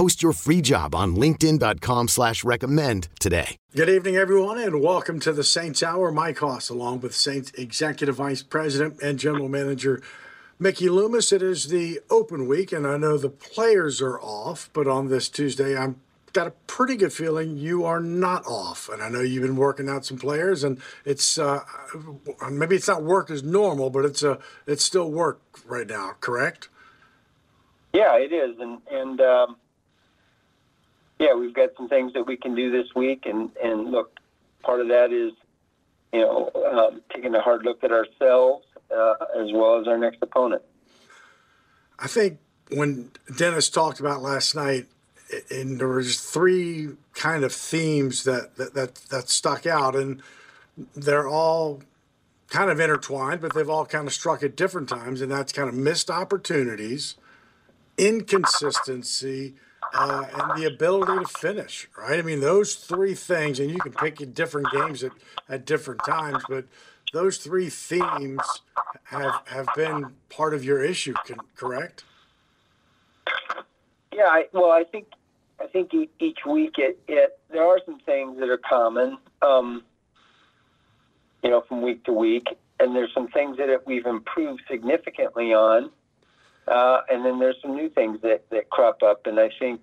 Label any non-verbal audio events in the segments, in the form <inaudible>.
Post your free job on LinkedIn.com slash recommend today. Good evening, everyone, and welcome to the Saints Hour. Mike Hoss, along with Saints Executive Vice President and General Manager Mickey Loomis. It is the open week, and I know the players are off, but on this Tuesday, I'm got a pretty good feeling you are not off. And I know you've been working out some players, and it's uh, maybe it's not work as normal, but it's a it's still work right now. Correct? Yeah, it is, and and um, yeah, we've got some things that we can do this week, and and look, part of that is you know um, taking a hard look at ourselves uh, as well as our next opponent. I think when Dennis talked about last night and there was three kind of themes that, that that that stuck out, and they're all kind of intertwined, but they've all kind of struck at different times, and that's kind of missed opportunities, inconsistency, uh, and the ability to finish. Right? I mean, those three things, and you can pick different games at, at different times, but those three themes have have been part of your issue. Correct? Yeah, I, well, I think I think each week it, it there are some things that are common, um, you know, from week to week, and there's some things that it, we've improved significantly on, uh, and then there's some new things that, that crop up. And I think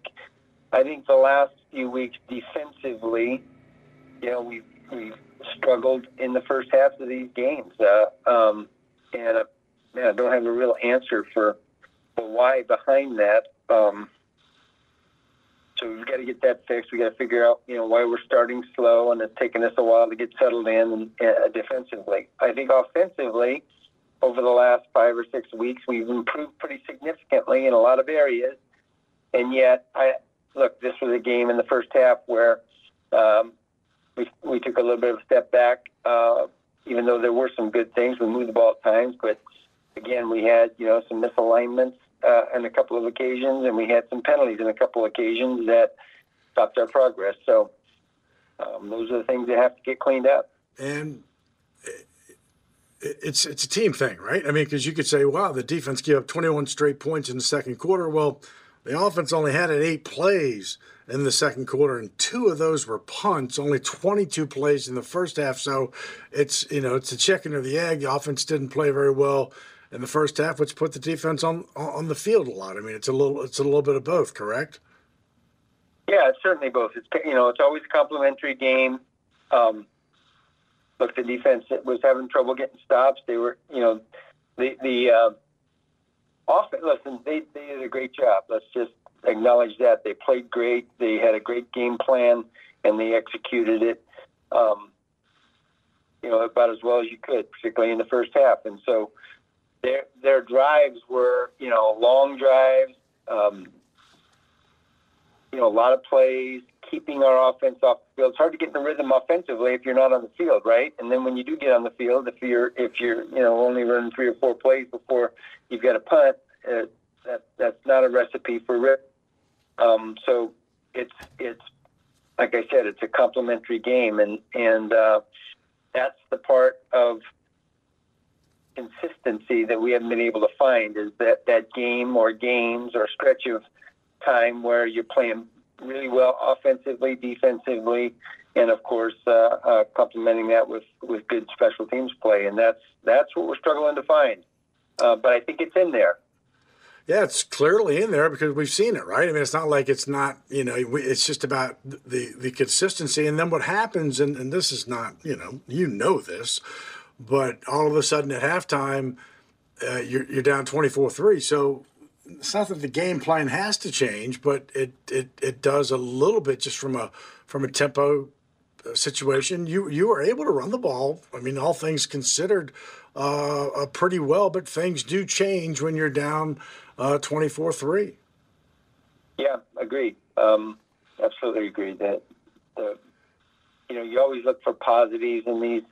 I think the last few weeks defensively, you know, we've we've struggled in the first half of these games, uh, um, and uh, man, I don't have a real answer for the why behind that. Um, so we've got to get that fixed. We got to figure out, you know, why we're starting slow and it's taking us a while to get settled in and, uh, defensively. I think offensively, over the last five or six weeks, we've improved pretty significantly in a lot of areas. And yet, I look, this was a game in the first half where um, we we took a little bit of a step back. Uh, even though there were some good things, we moved the ball at times, but again, we had you know some misalignments uh, on a couple of occasions, and we had some penalties on a couple of occasions that stopped our progress. So um, those are the things that have to get cleaned up. And it's it's a team thing, right? I mean, because you could say, "Wow, the defense gave up 21 straight points in the second quarter." Well, the offense only had it eight plays in the second quarter, and two of those were punts. Only 22 plays in the first half. So it's you know it's a chicken or the egg. The offense didn't play very well in the first half, which put the defense on on the field a lot. I mean, it's a little it's a little bit of both, correct? Yeah, it's certainly both. It's you know it's always a complementary game. Um, look, the defense was having trouble getting stops. They were you know the the uh, offense. Listen, they they did a great job. Let's just acknowledge that they played great. They had a great game plan and they executed it. Um, you know, about as well as you could, particularly in the first half. And so, their their drives were you know long drives, um, you know a lot of plays, keeping our offense off the field. It's hard to get in the rhythm offensively if you're not on the field, right? And then when you do get on the field, if you're if you're you know only running three or four plays before you've got a punt, uh, that that's not a recipe for rip. Um, so it's it's like I said, it's a complementary game, and and uh, that's the part of consistency that we haven't been able to find is that that game or games or stretch of time where you're playing really well offensively, defensively, and of course uh, uh, complementing that with, with good special teams play, and that's that's what we're struggling to find. Uh, but I think it's in there. Yeah, it's clearly in there because we've seen it, right? I mean, it's not like it's not, you know, it's just about the the consistency. And then what happens, and, and this is not, you know, you know this, but all of a sudden at halftime, uh, you're, you're down 24 3. So it's not that the game plan has to change, but it, it, it does a little bit just from a from a tempo uh, situation. You you were able to run the ball. I mean, all things considered, uh, pretty well. But things do change when you're down uh, 24 3. Yeah, agreed. Um, absolutely agree that the you know you always look for positives in these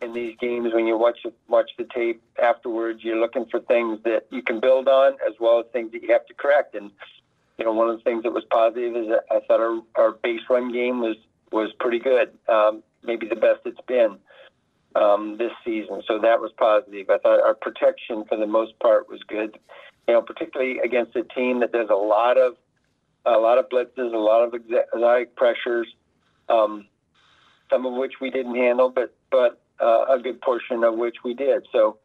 in these games when you watch watch the tape afterwards. You're looking for things that you can build on as well as things that you have to correct. And you know one of the things that was positive is that I thought our, our base run game was was pretty good, um, maybe the best it's been um, this season. So that was positive. I thought our protection for the most part was good you know, particularly against a team that does a lot of a lot of blitzes, a lot of exotic pressures, um, some of which we didn't handle, but but uh, a good portion of which we did. So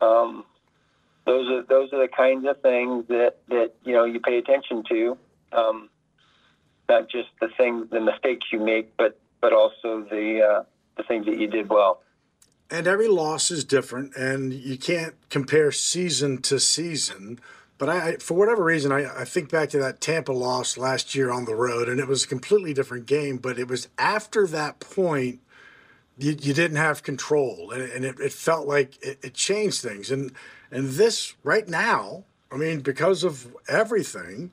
um, those are those are the kinds of things that that you know you pay attention to, um, not just the things, the mistakes you make, but but also the uh, the things that you did well and every loss is different, and you can't compare season to season. But I, for whatever reason, I, I think back to that Tampa loss last year on the road, and it was a completely different game. But it was after that point you, you didn't have control, and, and it, it, felt like it, it changed things. And and this right now, I mean, because of everything,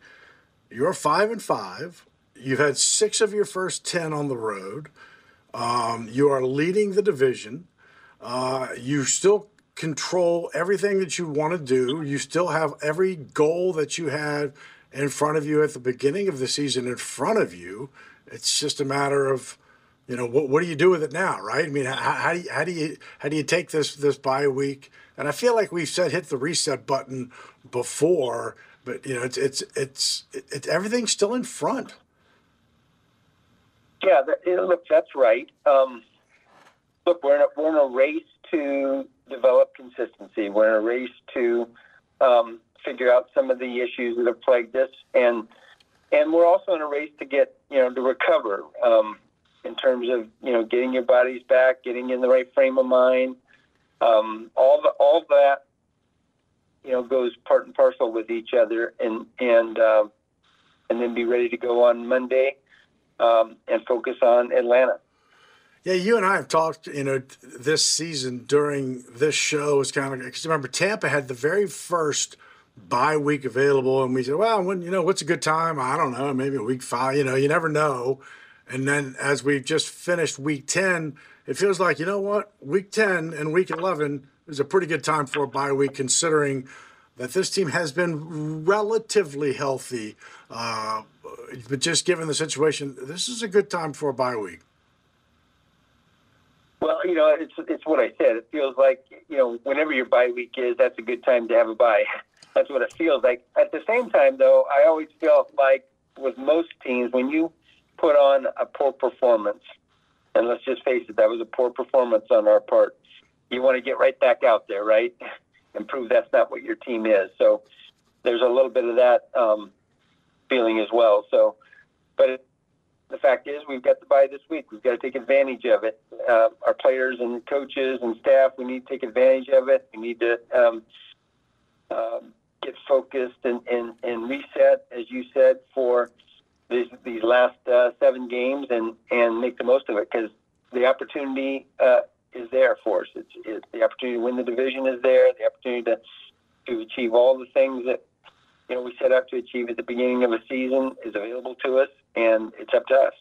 you're five and five. You've had six of your first ten on the road. Um, you are leading the division. Uh, you still control everything that you want to do. You still have every goal that you had in front of you at the beginning of the season in front of you. It's just a matter of, you know, what, what do you do with it now, right? I mean, how, how, do you, how do you how do you take this this bye week? And I feel like we've said hit the reset button before, but you know, it's it's it's it's everything's still in front. Yeah, look, that's right. Um, look, we're in a, we're in a race to develop consistency. We're in a race to um, figure out some of the issues that have plagued us, and and we're also in a race to get you know to recover um, in terms of you know getting your bodies back, getting in the right frame of mind. Um, all the, all that you know goes part and parcel with each other, and and uh, and then be ready to go on Monday um, and focus on Atlanta. Yeah, you and I have talked, you know, this season during this show is kind of because remember Tampa had the very first bye week available, and we said, well, when you know, what's a good time? I don't know, maybe week five. You know, you never know. And then as we've just finished week ten, it feels like you know what, week ten and week eleven is a pretty good time for a bye week, considering that this team has been relatively healthy. Uh, but just given the situation, this is a good time for a bye week. Well, you know, it's it's what I said. It feels like you know, whenever your bye week is, that's a good time to have a bye. <laughs> That's what it feels like. At the same time, though, I always feel like with most teams, when you put on a poor performance, and let's just face it, that was a poor performance on our part. You want to get right back out there, right, <laughs> and prove that's not what your team is. So there's a little bit of that um, feeling as well. So, but. It, the fact is, we've got the bye this week. We've got to take advantage of it. Uh, our players and coaches and staff, we need to take advantage of it. We need to um, uh, get focused and, and, and reset, as you said, for these, these last uh, seven games and, and make the most of it because the opportunity uh, is there for us. It's, it's, the opportunity to win the division is there. The opportunity to, to achieve all the things that you know we set out to achieve at the beginning of a season is available to us and it's up to us.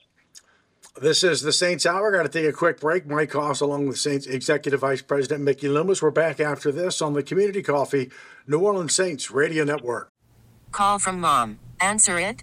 This is the Saints Hour. Got to take a quick break. Mike Hoss, along with Saints Executive Vice President Mickey Loomis. We're back after this on the Community Coffee New Orleans Saints Radio Network. Call from mom. Answer it.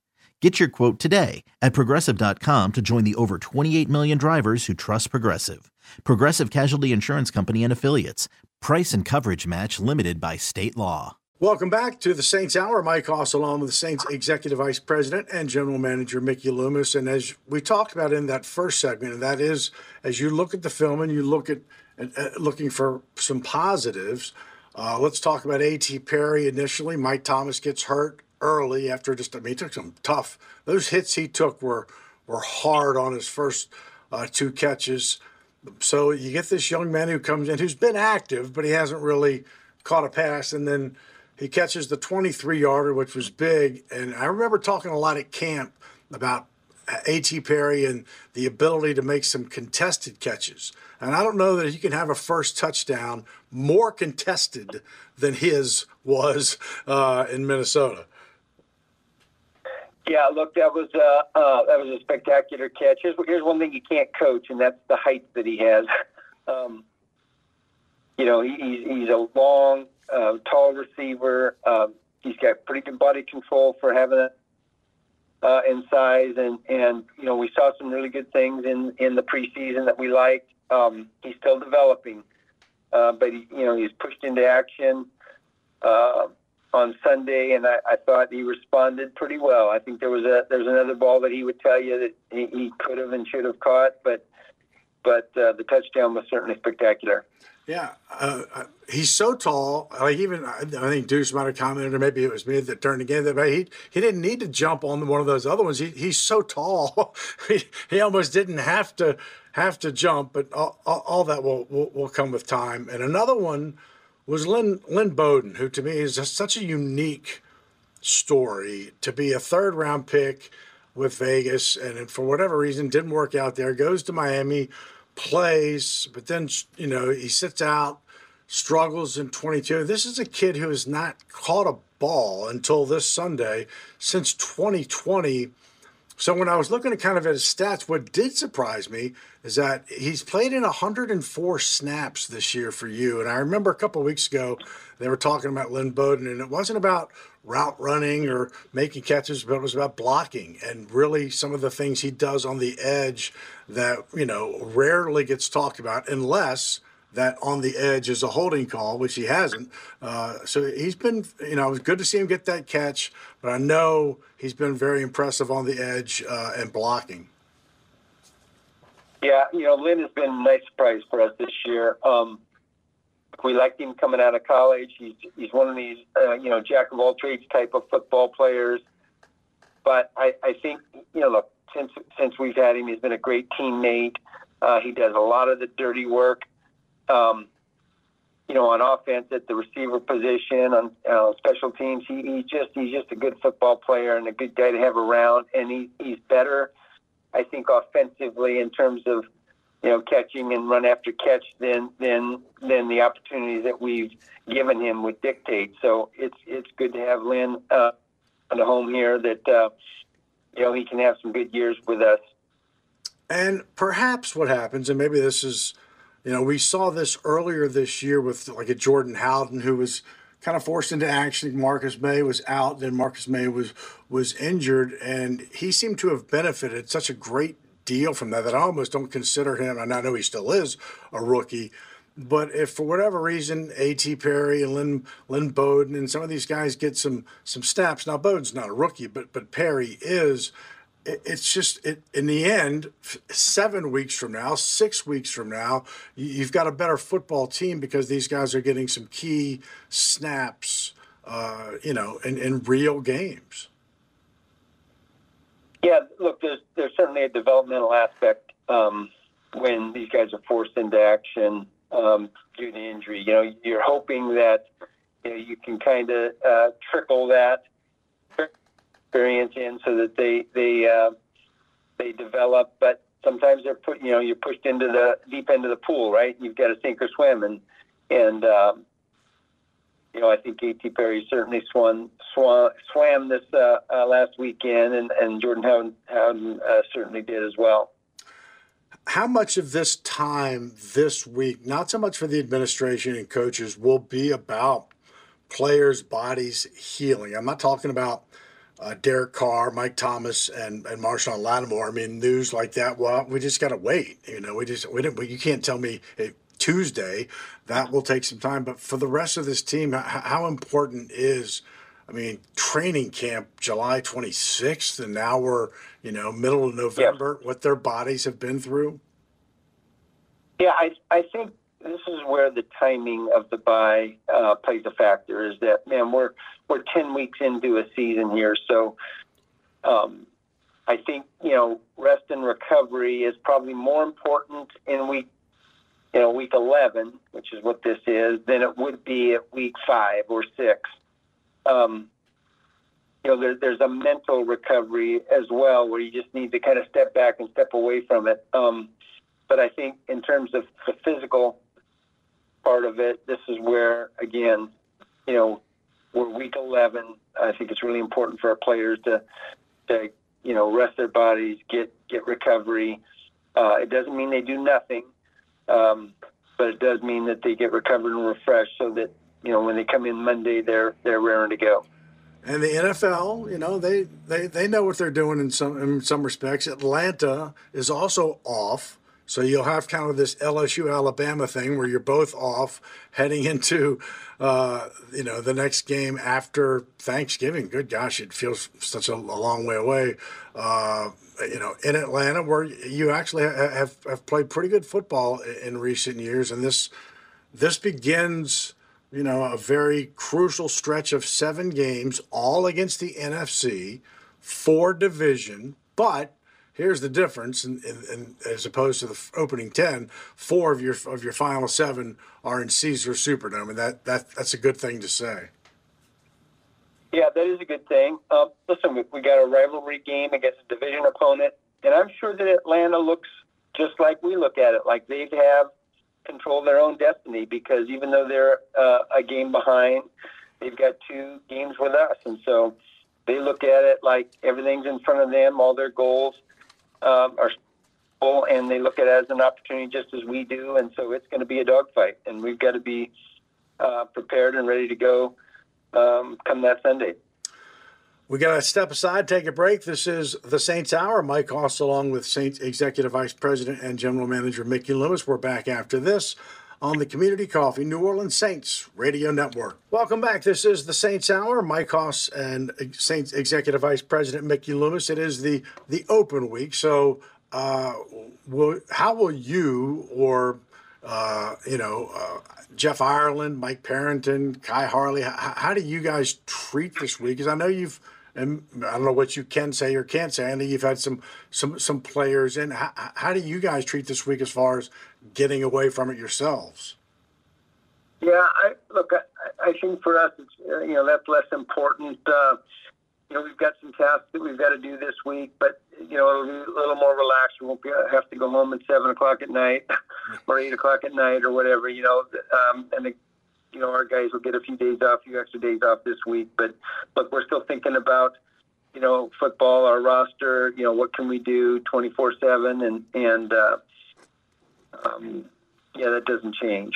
Get your quote today at progressive.com to join the over 28 million drivers who trust Progressive. Progressive Casualty Insurance Company and Affiliates. Price and coverage match limited by state law. Welcome back to the Saints Hour. Mike Hoss, along with the Saints Executive Vice President and General Manager Mickey Loomis. And as we talked about in that first segment, and that is as you look at the film and you look at, at looking for some positives, uh, let's talk about A.T. Perry initially. Mike Thomas gets hurt early after just I mean he took some tough those hits he took were were hard on his first uh, two catches. So you get this young man who comes in who's been active, but he hasn't really caught a pass, and then he catches the 23 yarder, which was big. And I remember talking a lot at camp about A.T. Perry and the ability to make some contested catches. And I don't know that he can have a first touchdown more contested than his was uh, in Minnesota. Yeah, look, that was uh, uh, that was a spectacular catch. Here's, here's one thing you can't coach, and that's the height that he has. <laughs> um, you know, he, he's, he's a long, uh, tall receiver. Um, he's got pretty good body control for having it uh, in size, and and you know, we saw some really good things in in the preseason that we liked. Um, he's still developing, uh, but he, you know, he's pushed into action. Uh, on Sunday, and I, I thought he responded pretty well. I think there was a there's another ball that he would tell you that he, he could have and should have caught, but but uh, the touchdown was certainly spectacular. Yeah, uh, uh he's so tall. Like even I think Deuce might have commented, or maybe it was me that turned again. That he he didn't need to jump on one of those other ones. He, he's so tall, <laughs> he, he almost didn't have to have to jump. But all, all, all that will, will will come with time. And another one was Lynn, Lynn Bowden, who to me is such a unique story to be a third round pick with Vegas, and for whatever reason didn't work out there. Goes to Miami, plays, but then you know he sits out, struggles in 22. This is a kid who has not caught a ball until this Sunday since 2020 so when I was looking at kind of at his stats, what did surprise me is that he's played in 104 snaps this year for you. And I remember a couple weeks ago they were talking about Lynn Bowden, and it wasn't about route running or making catches, but it was about blocking and really some of the things he does on the edge that you know rarely gets talked about unless that on the edge is a holding call, which he hasn't. Uh, so he's been, you know, it was good to see him get that catch, but I know he's been very impressive on the edge uh, and blocking. Yeah, you know, Lynn has been a nice surprise for us this year. Um, we liked him coming out of college. He's he's one of these, uh, you know, jack of all trades type of football players. But I, I think, you know, look, since since we've had him, he's been a great teammate. Uh, he does a lot of the dirty work um, you know, on offense at the receiver position, on uh, special teams. He, he just he's just a good football player and a good guy to have around. And he, he's better, I think, offensively in terms of you know catching and run after catch than than than the opportunities that we've given him would dictate. So it's it's good to have Lynn uh, on the home here that uh, you know he can have some good years with us. And perhaps what happens, and maybe this is you know, we saw this earlier this year with like a Jordan Howden who was kind of forced into action. Marcus Maye was out, then Marcus Maye was was injured, and he seemed to have benefited such a great deal from that that I almost don't consider him, and I know he still is a rookie. But if for whatever reason A.T. Perry and Lynn Lynn Bowden and some of these guys get some some snaps, now Bowden's not a rookie, but but Perry is it's just it, in the end seven weeks from now six weeks from now you've got a better football team because these guys are getting some key snaps uh, you know in, in real games. Yeah look there's there's certainly a developmental aspect um, when these guys are forced into action um, due to injury. You know you're hoping that you, know, you can kind of uh, trickle that experience in so that they they uh, they develop. But sometimes they're put you know you're pushed into the deep end of the pool, right? You've got to sink or swim, and and um, you know I think A.T. Perry certainly swam swam, swam this uh, uh, last weekend, and and Jordan Howden, Howden uh, certainly did as well. How much of this time this week, not so much for the administration and coaches, will be about players' bodies healing? I'm not talking about uh, Derek Carr, Mike Thomas, and and Marshon Lattimore. I mean, news like that. Well, we just got to wait. You know, we just we didn't. You can't tell me hey, Tuesday. That will take some time. But for the rest of this team, how, how important is? I mean, training camp July 26th, and now we're you know middle of November. What their bodies have been through. Yeah, I I think this is where the timing of the bye uh, plays a factor. Is that man, we're we're ten weeks into a season here, so um, I think you know rest and recovery is probably more important in week you know week eleven, which is what this is, than it would be at week five or six. Um, you know, there, there's a mental recovery as well, where you just need to kind of step back and step away from it. Um, but I think in terms of the physical part of it. This is where, again, you know, we're week 11. I think it's really important for our players to, to you know, rest their bodies, get get recovery. Uh, it doesn't mean they do nothing, um, but it does mean that they get recovered and refreshed, so that you know when they come in Monday, they're they're raring to go. And the NFL, you know, they, they, they know what they're doing in some in some respects. Atlanta is also off. So you'll have kind of this LSU Alabama thing where you're both off heading <laughs> into, uh, you know, the next game after Thanksgiving. Good gosh, it feels such a, a long way away. Uh, you know, in Atlanta, where you actually have, have played pretty good football in recent years, and this this begins, you know, a very crucial stretch of seven games, all against the NFC, four division, but Here's the difference, in, as opposed to the opening ten, four of your of your final seven are in Caesar Superdome, and that, that that's a good thing to say. Yeah, that is a good thing. Uh, listen, we, we got a rivalry game against a division opponent, and I'm sure that Atlanta looks just like we look at it, like they have control of their own destiny because even though they're uh, a game behind, they've got two games with us, and so they look at it like everything's in front of them, all their goals um, are full, and they look at it as an opportunity just as we do. And so it's going to be a dogfight, and we've got to be uh, prepared and ready to go um, come that Sunday. We got to step aside, take a break. This is the Saints Hour. Mike Hoss, along with Saints Executive Vice President and General Manager Mickey Loomis. We're back after this on the Community Coffee New Orleans Saints Radio Network. Welcome back. This is the Saints Hour. Mike Hoss and Saints Executive Vice President Mickey Loomis. It is the the open week. So, uh, will, how will you or uh, you know uh, Jeff Ireland, Mike Parrington, Khai Harley? How, how do you guys treat this week? Because I know you've and I don't know what you can say or can't say. I know you've had some some some players and How, how do you guys treat this week as far as getting away from it yourselves? Yeah, I look. I, I think for us, it's uh, you know that's less important. Uh, you know, we've got some tasks that we've got to do this week, but you know, it'll be a little more relaxed. We won't be, have to go home at seven o'clock at night <laughs> or eight o'clock at night or whatever. You know, um, and the, you know, our guys will get a few days off, a few extra days off this week. But look, we're still thinking about, you know, football, our roster. You know, what can we do twenty four seven, and and uh, um, yeah, that doesn't change.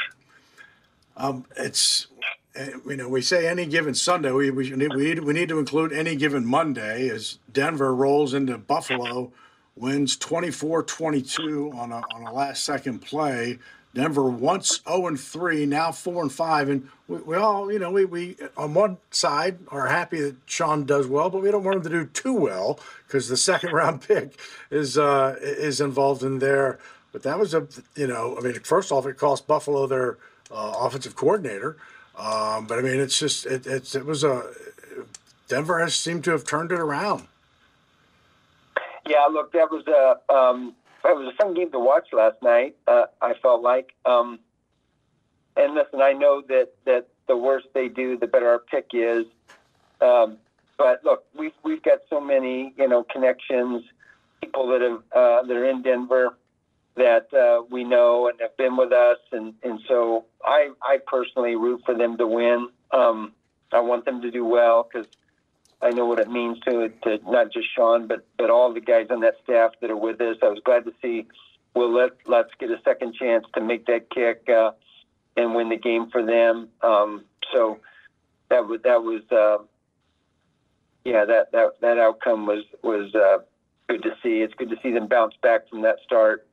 Um, it's eh, you know we say any given Sunday. We we need, we need, we need to include any given Monday as Denver rolls into Buffalo, wins 24-22 on a on a last second play. Denver once 0 and 3, now 4 and 5. And we, we, all, you know, we, we on one side are happy that Sean does well, but we don't want him to do too well because the second round <laughs> pick is uh, is involved in there. But that was a, you know, I mean, first off, it cost Buffalo their uh, offensive coordinator. Um, but I mean, it's just, it, it's, it was a, Denver has seemed to have turned it around. Yeah, look, that was a, um, it was a fun game to watch last night. Uh, I felt like, um, and listen, I know that that the worse they do, the better our pick is. Um, but look, we've we've got so many you know connections, people that have uh, that are in Denver that uh, we know and have been with us, and and so I I personally root for them to win. Um, I want them to do well because I know what it means to to not just Sean, but but all the guys on that staff that are with us. I was glad to see Will let Lutz get a second chance to make that kick uh, and win the game for them. Um, so that was that was uh, yeah that that that outcome was was uh, good to see. It's good to see them bounce back from that start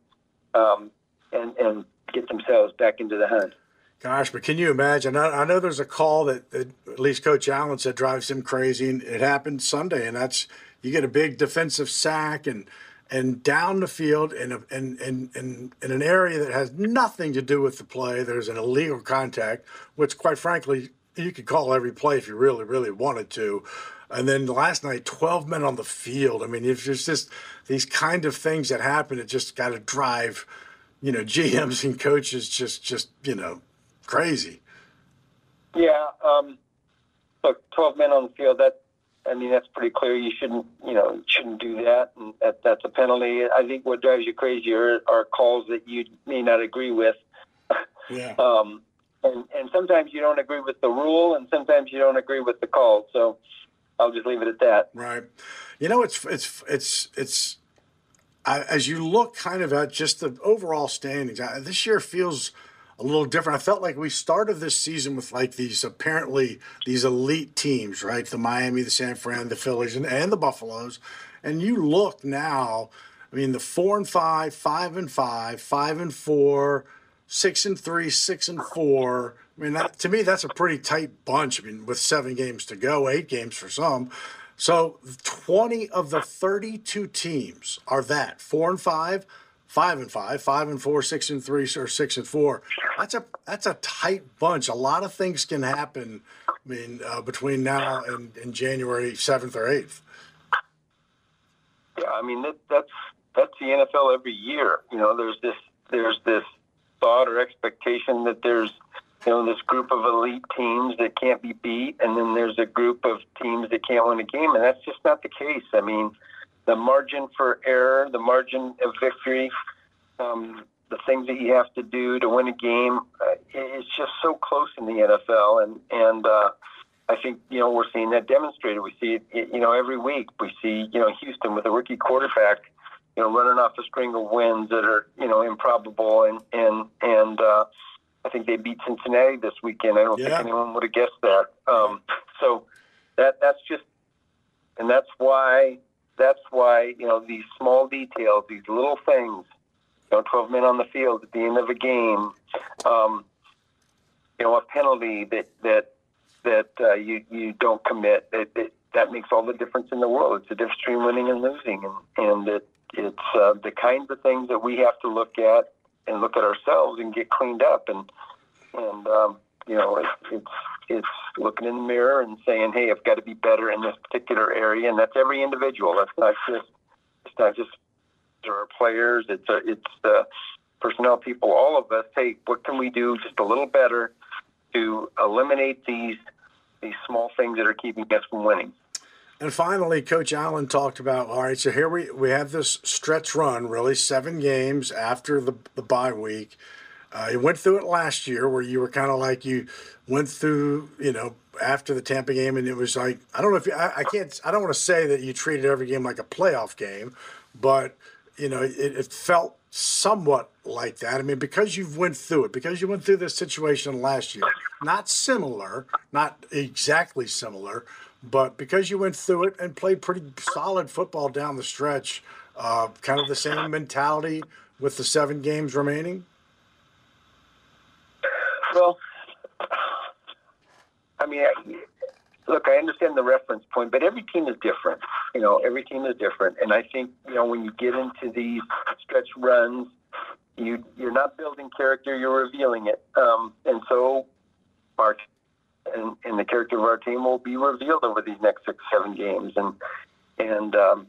um, and and get themselves back into the hunt. Gosh, but can you imagine? I, I know there's a call that, that, at least Coach Allen said drives him crazy, and it happened Sunday, and that's you get a big defensive sack and and down the field in, a, in, in, in, in an area that has nothing to do with the play. There's an illegal contact, which quite frankly you could call every play if you really really wanted to. And then last night, 12 men on the field. I mean, if there's just these kind of things that happen, it just got to drive, you know, <laughs> GMs and coaches just just you know crazy. Yeah. Um, look, 12 men on the field, that, I mean, that's pretty clear. You shouldn't, you know, shouldn't do that. And that, that's a penalty. I think what drives you crazy are, are calls that you may not agree with. Yeah. <laughs> um, and, and sometimes you don't agree with the rule and sometimes you don't agree with the call. So I'll just leave it at that. Right. You know, it's, it's, it's, it's, I, as you look kind of at just the overall standings, I, this year feels a little different. I felt like we started this season with like these apparently these elite teams, right? The Miami, the San Fran, the Phillies, and, and the Buffaloes. And you look now, I mean, the four and five, five and five, five and four, six and three, six and four. I mean, that, to me, that's a pretty tight bunch. I mean, with seven games to go, eight games for some. So 20 of the 32 teams are that four and five, five and five, five and four, six and three, or six and four. That's a that's a tight bunch. A lot of things can happen. I mean, uh, between now and, and January seventh or eighth. Yeah, I mean that, that's that's the NFL every year. You know, there's this there's this thought or expectation that there's you know this group of elite teams that can't be beat, and then there's a group of teams that can't win a game, and that's just not the case. I mean the margin for error, the margin of victory, um, the things that you have to do to win a game, uh, it's just so close in the NFL, and and uh, I think you know we're seeing that demonstrated. We see it, you know, every week. We see you know Houston with a rookie quarterback, you know, running off a string of wins that are you know improbable, and and and uh, I think they beat Cincinnati this weekend. I don't Yeah. think anyone would have guessed that. Um, so that that's just, and that's why that's why you know these small details, these little things. You know, 12 men on the field at the end of a game. Um, you know, a penalty that that that uh, you you don't commit. It, it, that makes all the difference in the world. It's the difference between winning and losing, and and it, it's uh, the kinds of things that we have to look at and look at ourselves and get cleaned up. And and um, you know, it, it's it's looking in the mirror and saying, hey, I've got to be better in this particular area, and that's every individual. That's not just it's not just our players. It's a, it's the personnel people, all of us. Hey, what can we do just a little better to eliminate these these small things that are keeping us from winning? And finally, Coach Allen talked about all right, so here we, we have this stretch run, really seven games after the, the bye week. Uh, you went through it last year where you were kind of like you went through, you know, after the Tampa game, and it was like, I don't know if you, I, I can't, I don't want to say that you treated every game like a playoff game, but, you know, it, it felt somewhat like that. I mean, because you've went through it, because you went through this situation last year, not similar, not exactly similar, but because you went through it and played pretty solid football down the stretch, uh, kind of the same mentality with the seven games remaining. Well, I mean, look, I understand the reference point, but every team is different. You know, every team is different, and I think you know when you get into these stretch runs, you you're not building character, you're revealing it, um, and so our and, and the character of our team will be revealed over these next six, seven games, and and um,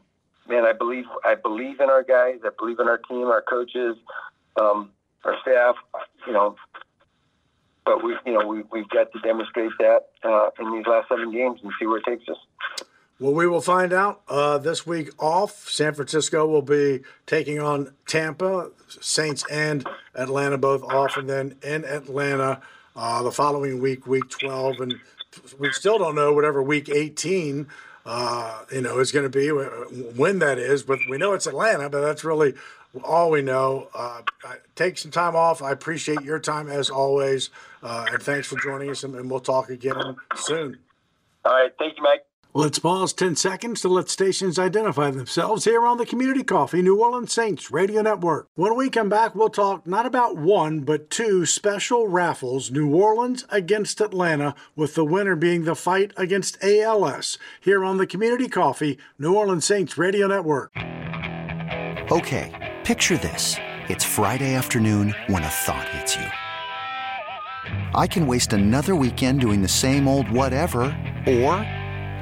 man, I believe I believe in our guys, I believe in our team, our coaches, um, our staff. You know, but we, you know, we, we've got to demonstrate that uh, in these last seven games and see where it takes us. Well, we will find out uh, this week off. San Francisco will be taking on Tampa, Saints and Atlanta both off, and then in Atlanta uh, the following week, week 12. And we still don't know whatever week 18, uh, you know, is going to be, when that is. But we know it's Atlanta, but that's really all we know. Uh, take some time off. I appreciate your time as always. Uh, and thanks for joining us, and, and we'll talk again soon. All right. Thank you, Mike. Let's pause 10 seconds to let stations identify themselves here on the Community Coffee New Orleans Saints Radio Network. When we come back, we'll talk not about one, but two special raffles New Orleans against Atlanta, with the winner being the fight against ALS here on the Community Coffee New Orleans Saints Radio Network. Okay, picture this. It's Friday afternoon when a thought hits you. I can waste another weekend doing the same old whatever, or.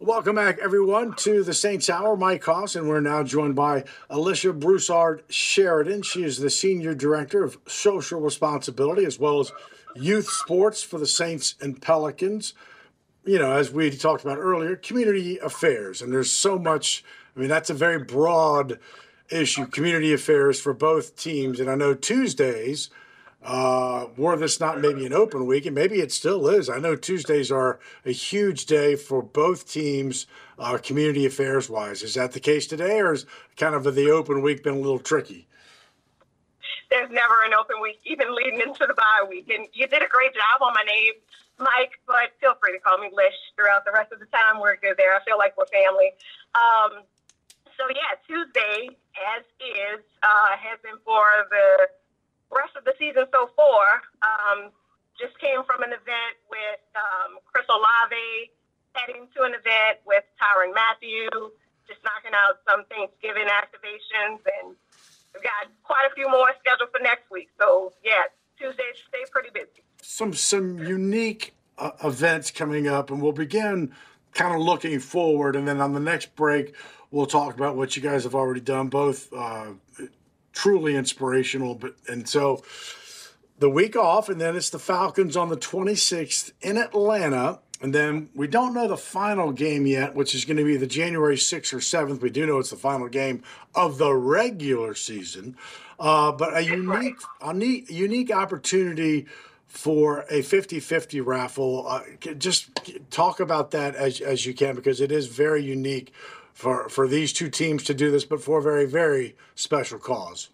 Welcome back, everyone, to the Saints Hour. Mike Hoss, and we're now joined by Elicia Broussard Sheridan. She is the Senior Director of Social Responsibility as well as Youth Sports for the Saints and Pelicans. You know, as we talked about earlier, community affairs. And there's so much, I mean, that's a very broad issue, community affairs for both teams. And I know Tuesdays – uh, were this not maybe an open week, and maybe it still is. I know Tuesdays are a huge day for both teams, uh, community affairs wise. Is that the case today, or is kind of the open week been a little tricky? There's never an open week, even leading into the bye week. And you did a great job on my name, Mike, but feel free to call me Lish throughout the rest of the time. We're good there. I feel like we're family. Um, so, yeah, Tuesday, as is, uh, has been for the rest of the season so far. Um, just came from an event with um, Chris Olave, heading to an event with Tyrann Mathieu, just knocking out some Thanksgiving activations, and we've got quite a few more scheduled for next week. So yeah, Tuesdays stay pretty busy. Some some unique uh, events coming up, and we'll begin kind of looking forward, and then on the next break. We'll talk about what you guys have already done, both uh, truly inspirational. But and so the week off, and then it's the Falcons on the 26th in Atlanta. and then we don't know the final game yet, which is going to be the January 6th or 7th. We do know it's the final game of the regular season, uh, but a unique, a neat, unique opportunity for a 50-50 raffle. Uh, just talk about that as, as you can because it is very unique for, for these two teams to do this, but for a very, very special cause.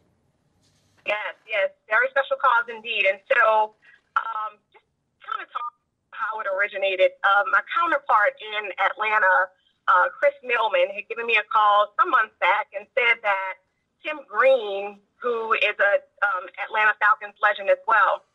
Yes, yes, very special cause indeed. And so um, just kind of talk how it originated. Uh, my counterpart in Atlanta, uh, Chris Millman, had given me a call some months back and said that Tim Green, who is a um, Atlanta Falcons legend as well,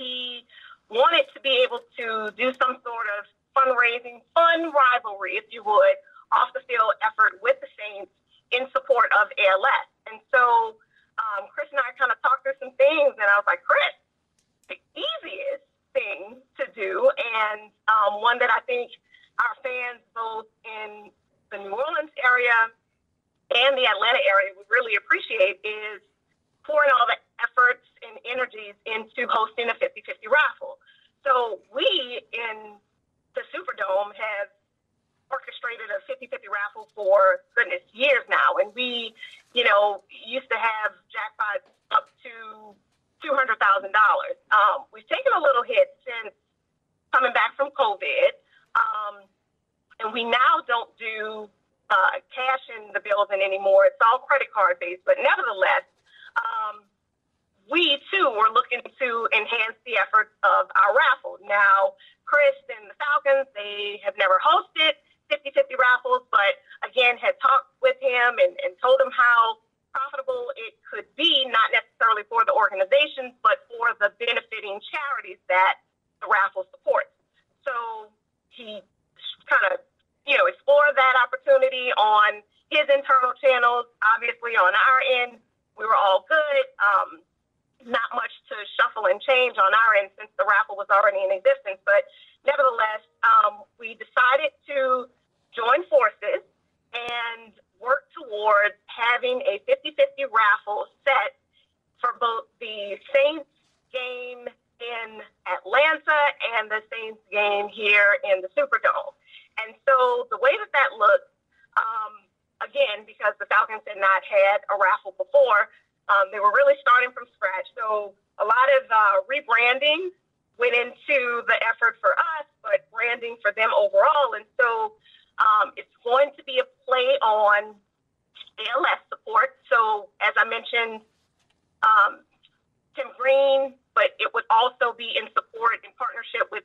he wanted to be able to do some sort of fundraising, fun rivalry, if you would, off the field effort with the Saints in support of ALS. And so um, Chris and I kind of talked through some things, and I was like, Chris, the easiest thing to do, and um, one that I think our fans, both in the New Orleans area and the Atlanta area, would really appreciate is pouring all the efforts and energies into hosting a 50 50 raffle. So we in the Superdome have orchestrated a 50 50 raffle for goodness years now. And we, you know, used to have jackpots up to $200,000. Um, we've taken a little hit since coming back from COVID. Um, and we now don't do uh, cash in the bills anymore. It's all credit card based. But nevertheless, um, we too were looking to enhance the efforts of our raffle. Now, Chris and the Falcons, they have never hosted 50 50 raffles, but again, had talked with him and, and told him how profitable it could be, not necessarily for the organizations, but for the benefiting charities that the raffle supports. So he kind of, you know, explored that opportunity on his internal channels. Obviously, on our end, we were all good. Um, not much to shuffle and change on our end since the raffle was already in existence. But nevertheless, um, we decided to join forces and work towards having a 50 50 raffle set for both the Saints game in Atlanta and the Saints game here in the Superdome. And so the way that that looked, um, again, because the Falcons had not had a raffle before, um, they were really starting from scratch. So a lot of uh, rebranding went into the effort for us, but branding for them overall. And so um, it's going to be a play on ALS support. So as I mentioned, um, Tim Green, but it would also be in support in partnership with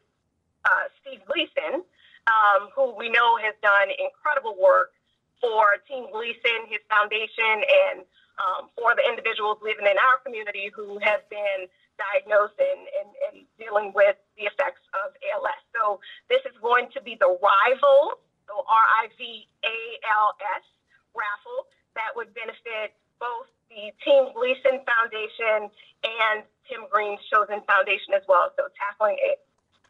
uh, Steve Gleason, um, who we know has done incredible work for Team Gleason, his foundation, and um, for the individuals living in our community who have been diagnosed and, and, and dealing with the effects of ALS. So this is going to be the rival, so R-I-V-A-L-S raffle that would benefit both the Team Gleason Foundation and Tim Green's Chosen Foundation as well. So tackling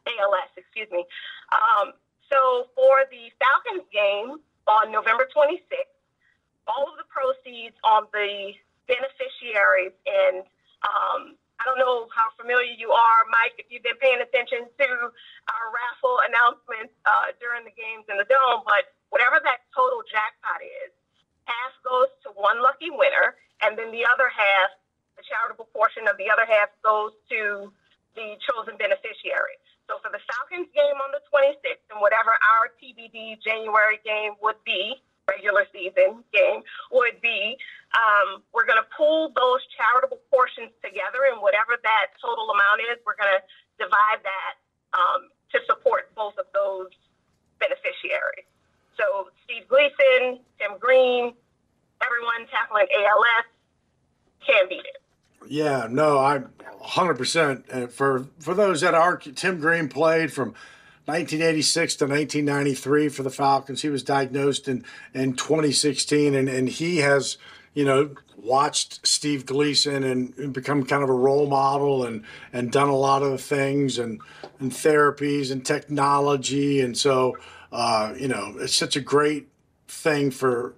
ALS, excuse me. Um, so for the Falcons game on November 26th, all of the proceeds on the beneficiaries and um, I don't know how familiar you are, Mike, if you've been paying attention to our raffle announcements uh, during the games in the dome, but whatever that total jackpot is, half goes to one lucky winner, and then the other half, the charitable portion of the other half, goes to the chosen beneficiary. So for the Falcons game on the 26th, and whatever our TBD January game would be, regular season game would be um, we're going to pull those charitable portions together, and whatever that total amount is, we're going to divide that um, to support both of those beneficiaries. So Steve Gleason, Tim Green, everyone tackling ALS can beat it. Yeah, no, I'm 100%. For for those that aren't, Tim Green played from 1986 to 1993 for the Falcons. He was diagnosed in, in 2016, and, and he has, you know, watched Steve Gleason and become kind of a role model and, and done a lot of things and, and therapies and technology. And so, uh, you know, it's such a great thing for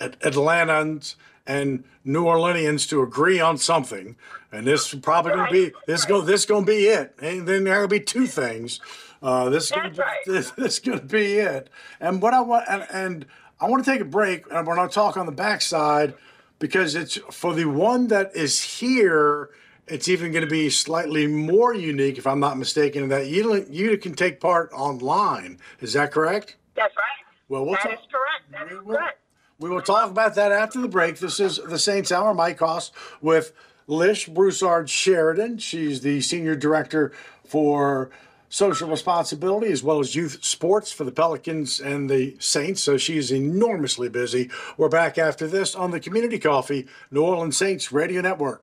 Atlantans and New Orleanians to agree on something, and this is probably going to be this go this going to be it, and then there'll be two things Uh, this is gonna right. <laughs> this, this is going to be it. And what I want, and, and I want to take a break, and we're going to talk on the backside because it's for the one that is here. It's even going to be slightly more unique, if I'm not mistaken, in that you you can take part online. Is that correct? That's right. Well, we'll That talk- is correct. That is correct. We will talk about that after the break. This is the Saints Hour. Mike Hoss with Lish Broussard Sheridan. She's the Senior Director for Social Responsibility as well as Youth Sports for the Pelicans and the Saints. So she is enormously busy. We're back after this on the Community Coffee New Orleans Saints Radio Network.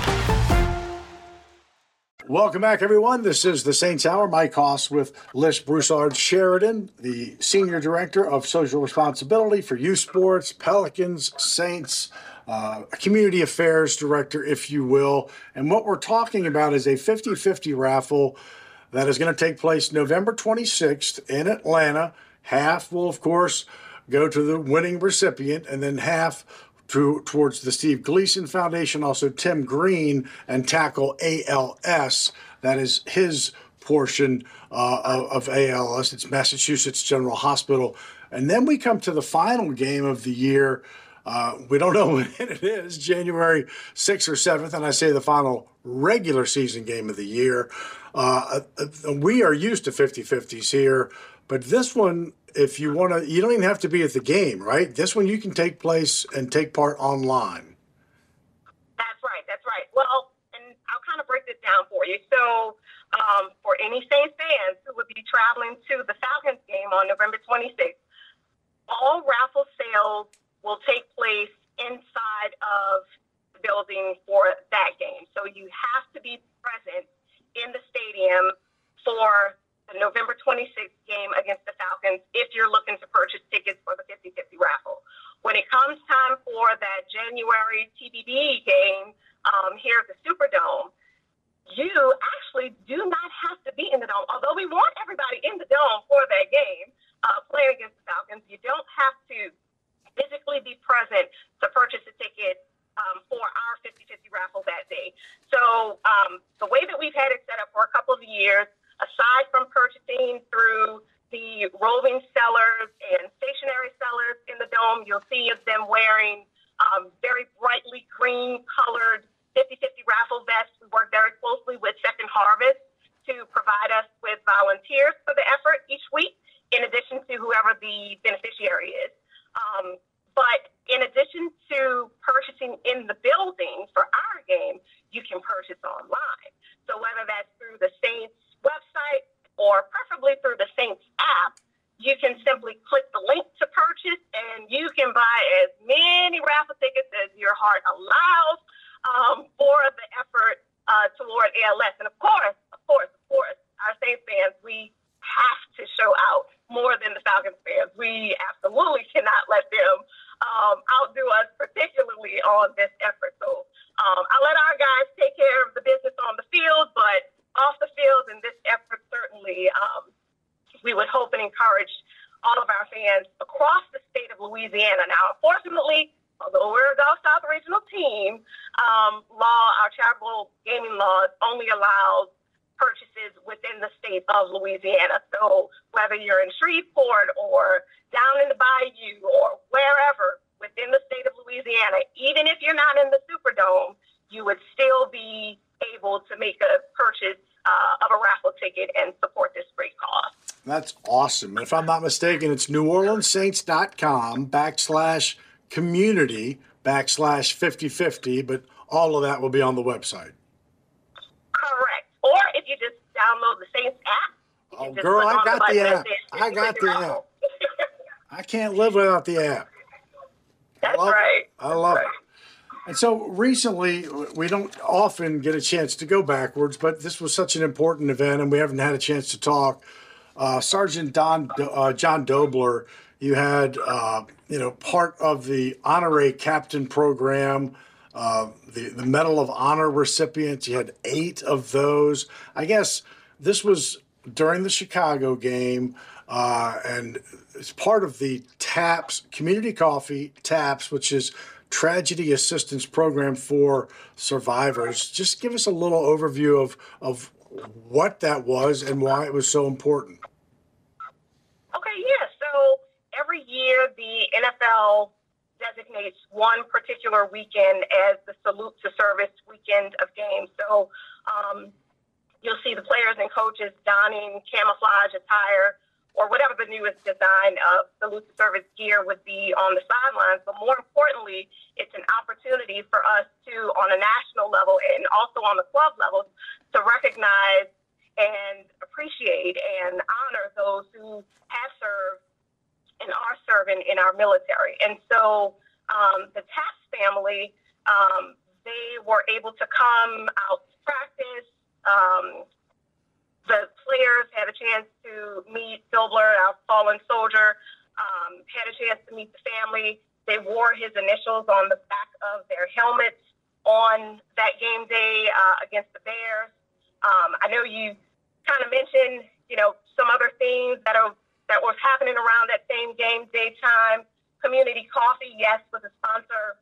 Welcome back, everyone. This is the Saints Hour. Mike Hoss with Liz Broussard Sheridan, the Senior Director of Social Responsibility for Youth Sports, Pelicans, Saints, uh, Community Affairs Director, if you will. And what we're talking about is a 50 50 raffle that is going to take place November 26th in Atlanta. Half will, of course, go to the winning recipient, and then half to, towards the Steve Gleason Foundation, also Tim Green and Tackle ALS. That is his portion uh, of, of ALS. It's Massachusetts General Hospital. And then we come to the final game of the year. Uh, we don't know <laughs> when it is, January 6th or 7th, and I say the final regular season game of the year. Uh, uh, we are used to 50 50s here, but this one, if you want to, you don't even have to be at the game, right? This one you can take place and take part online. That's right. That's right. Well, and I'll kind of break this down for you. So, um, for any Saints fans who would be traveling to the Falcons game on November 26th, all raffle sales will take place inside of the building for that game. So you have to be present in the stadium for the November 26th game against the Falcons if you're looking to purchase tickets for the 50 50 raffle. When it comes time for that January TBB game um, here at the Superdome, you actually do not have to be in the dome. Although we want everybody in the dome for that game, uh, playing against the Falcons, you don't have to be present to purchase a ticket um, for our 50-50 raffle that day. So um, the way that we've had it set up for a couple of years, aside from purchasing through the roving sellers and stationary sellers in the dome, you'll see them wearing um, very brightly green colored 50-50 raffle vests. We work very closely with Second Harvest to provide us with volunteers for the effort each week, in addition to whoever the beneficiary is. Um, but in addition to purchasing in the building for our game, you can purchase online. So whether that's through the Saints website or preferably through the Saints app, you can simply click the link to purchase and you can buy as many raffle tickets as your heart allows um, for the effort uh, toward ALS. And of course, of course, of course, our Saints fans, we have to show out more than the Falcons fans. We absolutely cannot let them um, outdo us, particularly on this effort. So um, I let our guys take care of the business on the field, but off the field in this effort, certainly um, we would hope and encourage all of our fans across the state of Louisiana. Now, unfortunately, although we're a Gulf South regional team, um, law, our charitable gaming laws only allows purchases within the state of Louisiana. So whether you're in Shreveport or down in the bayou or wherever within the state of Louisiana, even if you're not in the Superdome, you would still be able to make a purchase uh, of a raffle ticket and support this great cause. That's awesome. And if I'm not mistaken, it's neworleanssaints.com backslash community backslash 5050, but all of that will be on the website. Correct. Or if you just download the Saints app, Oh, girl, I got the app. I got the app. <laughs> I can't live without the app. That's love it. right. I love it. And so recently, we don't often get a chance to go backwards, but this was such an important event, and we haven't had a chance to talk. uh, Sergeant Don uh, John Dobler, you had uh, you know part of the honorary captain program. Uh, the, the Medal of Honor recipients, you had eight of those. I guess this was during the Chicago game, uh, and it's part of the TAPS, Community Coffee TAPS, which is Tragedy Assistance Program for Survivors. Just give us a little overview of, of what that was and why it was so important. Okay, yeah. So every year the NFL designates one particular weekend as the salute to service weekend of games. So um, you'll see the players and coaches donning camouflage attire or whatever the newest design of the to service gear would be on the sidelines. But more importantly, it's an opportunity for us to, on a national level and also on the club level, to recognize and appreciate and honor those who have served and are serving in our military. And so um, the TAPS family, um, they were able to come out to practice. Um, the players had a chance to meet Dobler, our fallen soldier, um, had a chance to meet the family. They wore his initials on the back of their helmets on that game day uh, against the Bears. Um, I know you kind of mentioned, you know, some other things that are that was happening around that same game day time. Community Coffee, yes, was a sponsor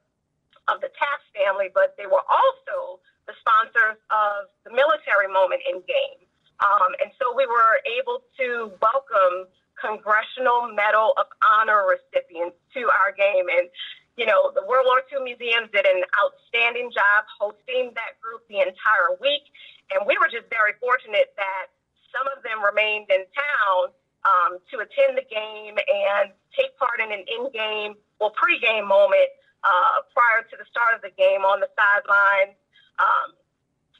of the TAPS family, but they were also the sponsors of the military moment in game. Um, and so we were able to welcome Congressional Medal of Honor recipients to our game. And, you know, the World War II Museum did an outstanding job hosting that group the entire week. And we were just very fortunate that some of them remained in town um, to attend the game and take part in an in-game or pre-game moment uh, prior to the start of the game on the sidelines. Um,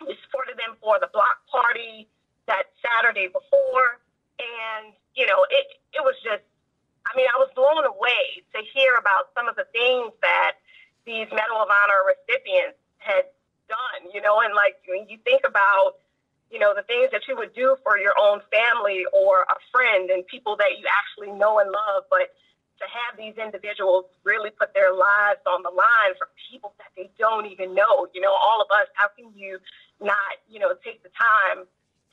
we supported them for the block party that Saturday before, and you know it it was just. I mean, I was blown away to hear about some of the things that these Medal of Honor recipients had done. You know, and like when you think about you know, the things that you would do for your own family or a friend and people that you actually know and love. But to have these individuals really put their lives on the line for people that they don't even know, you know, all of us, how can you not, you know, take the time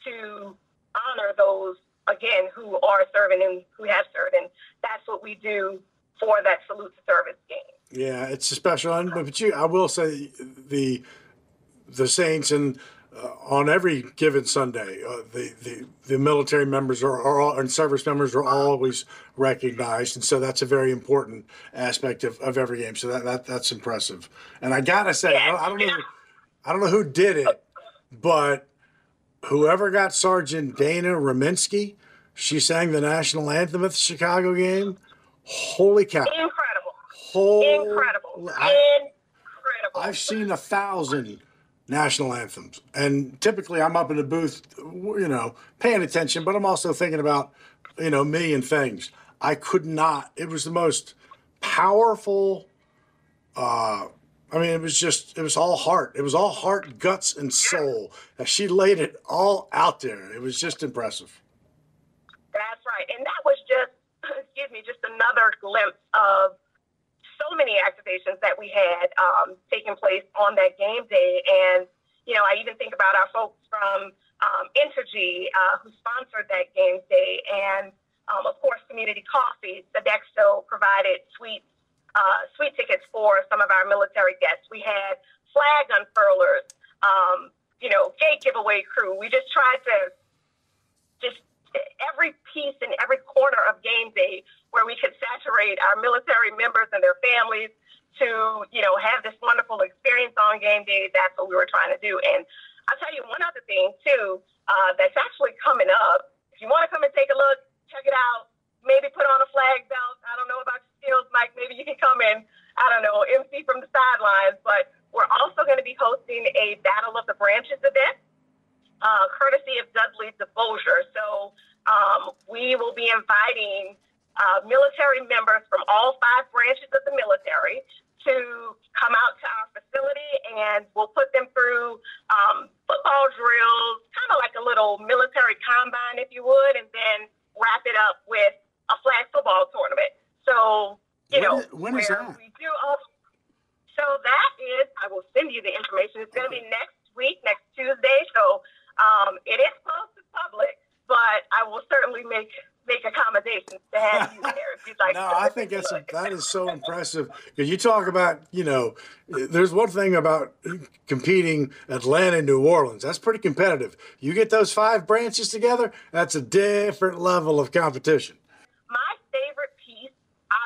to honor those, again, who are serving and who have served? And that's what we do for that salute to service game. Yeah, it's a special one, but you, I will say the the Saints and uh, on every given Sunday, uh, the, the the military members are, are all, and service members are always recognized, and so that's a very important aspect of, of every game. So that, that that's impressive. And I gotta say, I, don't, I don't know, I don't know who did it, but whoever got Sergeant Dana Rominsky, she sang the national anthem at the Chicago game. Holy cow! Incredible! Holy, Incredible! I, Incredible! I've seen a thousand national anthems. And typically I'm up in the booth, you know, paying attention, but I'm also thinking about, you know, me and things. I could not. It was the most powerful uh I mean, it was just, it was all heart. It was all heart, guts, and soul. As she laid it all out there. It was just impressive. That's right. And that was just, <clears throat> excuse me, just another glimpse of so many activations that we had um, taking place on that game day. And, you know, I even think about our folks from um, Entergy uh, who sponsored that game day. And, um, of course, Community Coffee. Sodexo provided suite, uh, suite tickets for some of our military guests. We had flag unfurlers, um, you know, gate giveaway crew. We just tried to just every piece and every corner of game day where we could saturate our military members and their families to, you know, have this wonderful experience on game day. That's what we were trying to do. And I'll tell you one other thing too, uh, that's actually coming up. If you want to come and take a look, check it out. Maybe put on a flag belt. I don't know about skills, Mike. Maybe you can come in, I don't know, MC from the sidelines. But we're also going to be hosting a Battle of the Branches event, uh, courtesy of Dudley DeBosier. So um, we will be inviting uh, military members from all five branches of the military to come out to our facility and we'll put them through um, football drills, kind of like a little military combine, if you would, and then you know, when is that? we do all. So that is, I will send you the information. It's going to be next week, next Tuesday. So um, it is closed to public, but I will certainly make make accommodations to have you <laughs> there if you'd like. No. I think that's that is so impressive because you talk about you know, there's one thing about competing Atlanta and New Orleans. That's pretty competitive. You get those five branches together, that's a different level of competition.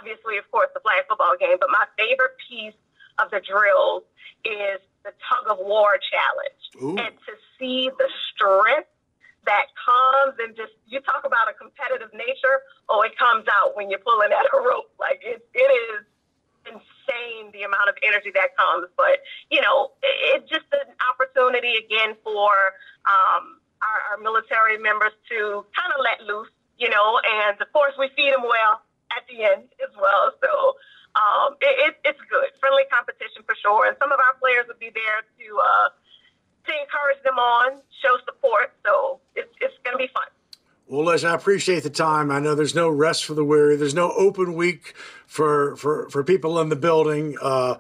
My favorite piece, obviously, of course, the flag football game, but my favorite piece of the drills is the tug of war challenge. Ooh. And to see the strength that comes and just, you talk about a competitive nature, oh, it comes out when you're pulling at a rope. Like it, it is insane the amount of energy that comes. But, you know, it- it's just an opportunity again for um, our, our military members to kind of let loose, you know, and of course we feed them well at the end as well. So um, it, it, it's good. Friendly competition for sure. And some of our players will be there to, uh, to encourage them on, show support. So it's, it's going to be fun. Well, Les, I appreciate the time. I know there's no rest for the weary. There's no open week for for, for people in the building. Uh,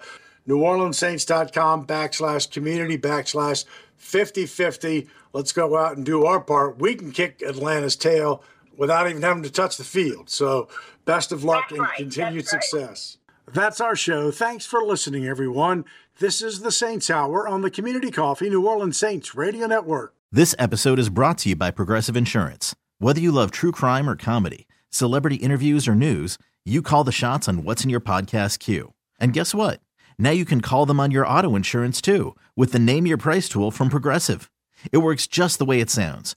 NewOrleansSaints.com backslash community backslash 5050. Let's go out and do our part. We can kick Atlanta's tail without even having to touch the field. So, best of luck and continued success. That's our show. Thanks for listening, everyone. This is the Saints Hour on the Community Coffee New Orleans Saints Radio Network. This episode is brought to you by Progressive Insurance. Whether you love true crime or comedy, celebrity interviews or news, you call the shots on what's in your podcast queue. And guess what? Now you can call them on your auto insurance too with the Name Your Price tool from Progressive. It works just the way it sounds.